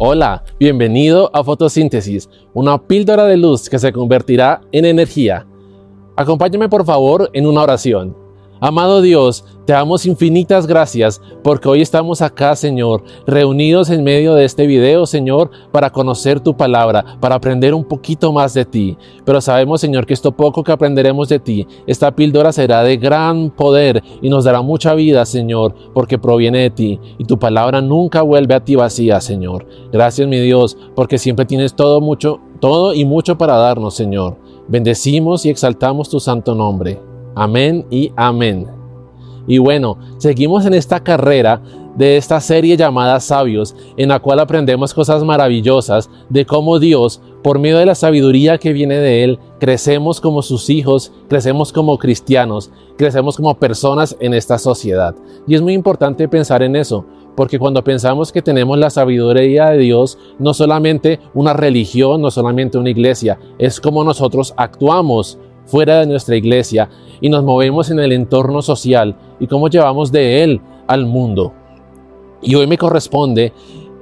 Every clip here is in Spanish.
Hola, bienvenido a Fotosíntesis, una píldora de luz que se convertirá en energía. Acompáñame por favor en una oración. Amado Dios, te damos infinitas gracias porque hoy estamos acá, Señor, reunidos en medio de este video, Señor, para conocer tu palabra, para aprender un poquito más de ti. Pero sabemos, Señor, que esto poco que aprenderemos de ti, esta píldora será de gran poder y nos dará mucha vida, Señor, porque proviene de ti y tu palabra nunca vuelve a ti vacía, Señor. Gracias, mi Dios, porque siempre tienes todo mucho, todo y mucho para darnos, Señor. Bendecimos y exaltamos tu santo nombre. Amén y amén. Y bueno, seguimos en esta carrera de esta serie llamada Sabios, en la cual aprendemos cosas maravillosas de cómo Dios, por medio de la sabiduría que viene de Él, crecemos como sus hijos, crecemos como cristianos, crecemos como personas en esta sociedad. Y es muy importante pensar en eso, porque cuando pensamos que tenemos la sabiduría de Dios, no solamente una religión, no solamente una iglesia, es como nosotros actuamos fuera de nuestra iglesia y nos movemos en el entorno social y cómo llevamos de él al mundo. Y hoy me corresponde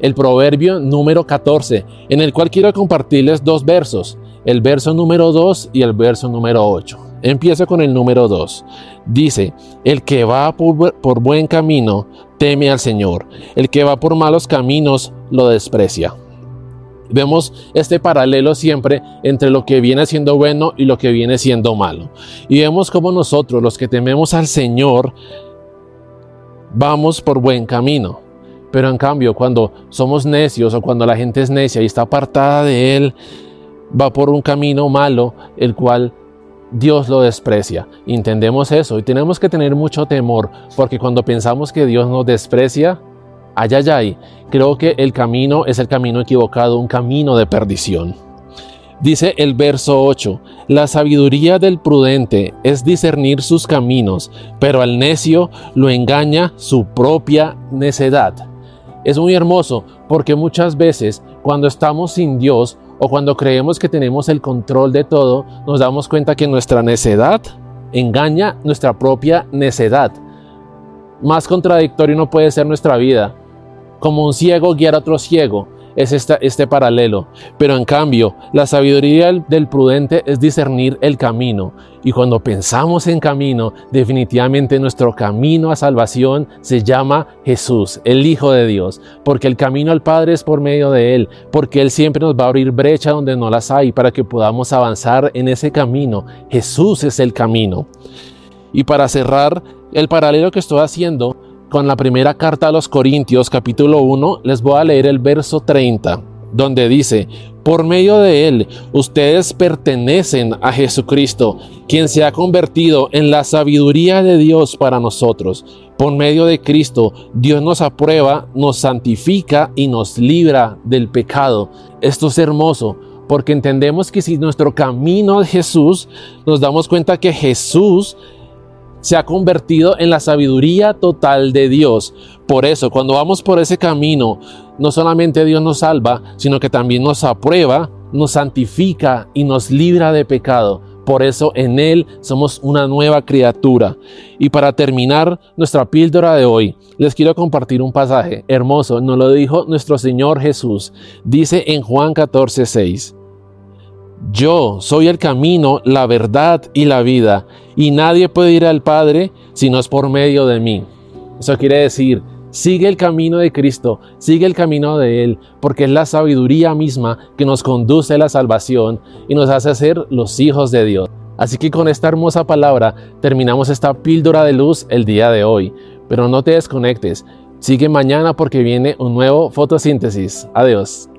el proverbio número 14, en el cual quiero compartirles dos versos, el verso número 2 y el verso número 8. Empiezo con el número 2. Dice, el que va por, por, buen camino teme al Señor, el que va por malos caminos lo desprecia. Vemos este paralelo siempre entre lo que viene siendo bueno y lo que viene siendo malo. Y vemos como nosotros, los que tememos al Señor, vamos por buen camino. Pero en cambio, cuando somos necios o cuando la gente es necia y está apartada de Él, va por un camino malo, el cual Dios lo desprecia. Entendemos eso y tenemos que tener mucho temor, porque cuando pensamos que Dios nos desprecia, ay, ay, creo que el camino es el camino equivocado, un camino de perdición. Dice el verso 8, la sabiduría del prudente es discernir sus caminos, pero al necio lo engaña su propia necedad. Es muy hermoso porque muchas veces cuando estamos sin Dios o cuando creemos que tenemos el control de todo, nos damos cuenta que nuestra necedad engaña nuestra propia necedad. Más contradictorio no puede ser nuestra vida como un ciego guiar a otro ciego, es este paralelo. Pero en cambio, la sabiduría del prudente es discernir el camino. Y cuando pensamos en camino, definitivamente nuestro camino a salvación se llama Jesús, el Hijo de Dios. Porque el camino al Padre es por medio de Él. Porque Él siempre nos va a abrir brecha donde no las hay para que podamos avanzar en ese camino. Jesús es el camino. Y para cerrar el paralelo que estoy haciendo, con la primera carta a los Corintios capítulo 1, les voy a leer el verso 30, donde dice, por medio de él ustedes pertenecen a Jesucristo, quien se ha convertido en la sabiduría de Dios para nosotros. Por medio de Cristo, Dios nos aprueba, nos santifica y nos libra del pecado. Esto es hermoso porque entendemos que si nuestro camino es Jesús, nos damos cuenta que Jesús se ha convertido en la sabiduría total de Dios. Por eso, cuando vamos por ese camino, no solamente Dios nos salva, sino que también nos aprueba, nos santifica y nos libra de pecado. Por eso en Él somos una nueva criatura. Y para terminar nuestra píldora de hoy, les quiero compartir un pasaje hermoso. Nos lo dijo nuestro Señor Jesús. Dice en Juan 14, 6. Yo soy el camino, la verdad y la vida, y nadie puede ir al Padre si no es por medio de mí. Eso quiere decir, sigue el camino de Cristo, sigue el camino de Él, porque es la sabiduría misma que nos conduce a la salvación y nos hace ser los hijos de Dios. Así que con esta hermosa palabra terminamos esta píldora de luz el día de hoy. Pero no te desconectes, sigue mañana porque viene un nuevo fotosíntesis. Adiós.